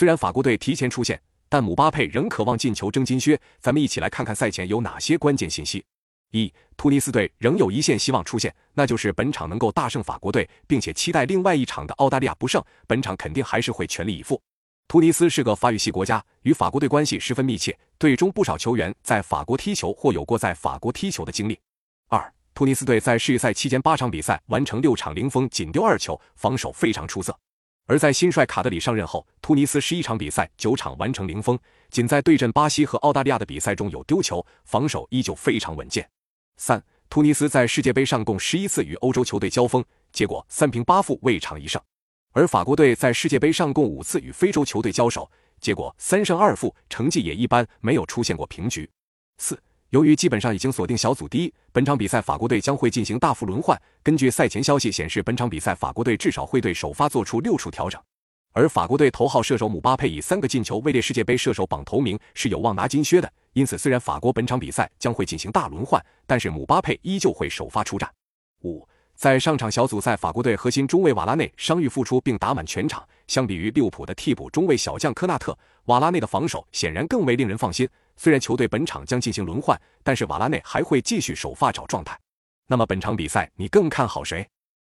虽然法国队提前出线，但姆巴佩仍渴望进球争金靴。咱们一起来看看赛前有哪些关键信息。一、突尼斯队仍有一线希望出现，那就是本场能够大胜法国队，并且期待另外一场的澳大利亚不胜。本场肯定还是会全力以赴。突尼斯是个法语系国家，与法国队关系十分密切，队中不少球员在法国踢球或有过在法国踢球的经历。二、突尼斯队在世预赛期间八场比赛完成六场零封，仅丢二球，防守非常出色。而在新帅卡德里上任后，突尼斯十一场比赛九场完成零封，仅在对阵巴西和澳大利亚的比赛中有丢球，防守依旧非常稳健。三、突尼斯在世界杯上共十一次与欧洲球队交锋，结果三平八负，未尝一胜；而法国队在世界杯上共五次与非洲球队交手，结果三胜二负，成绩也一般，没有出现过平局。四。由于基本上已经锁定小组第一，本场比赛法国队将会进行大幅轮换。根据赛前消息显示，本场比赛法国队至少会对首发做出六处调整。而法国队头号射手姆巴佩以三个进球位列世界杯射手榜头名，是有望拿金靴的。因此，虽然法国本场比赛将会进行大轮换，但是姆巴佩依旧会首发出战。五。在上场小组赛，法国队核心中卫瓦拉内伤愈复出并打满全场。相比于利物浦的替补中卫小将科纳特，瓦拉内的防守显然更为令人放心。虽然球队本场将进行轮换，但是瓦拉内还会继续首发找状态。那么本场比赛你更看好谁？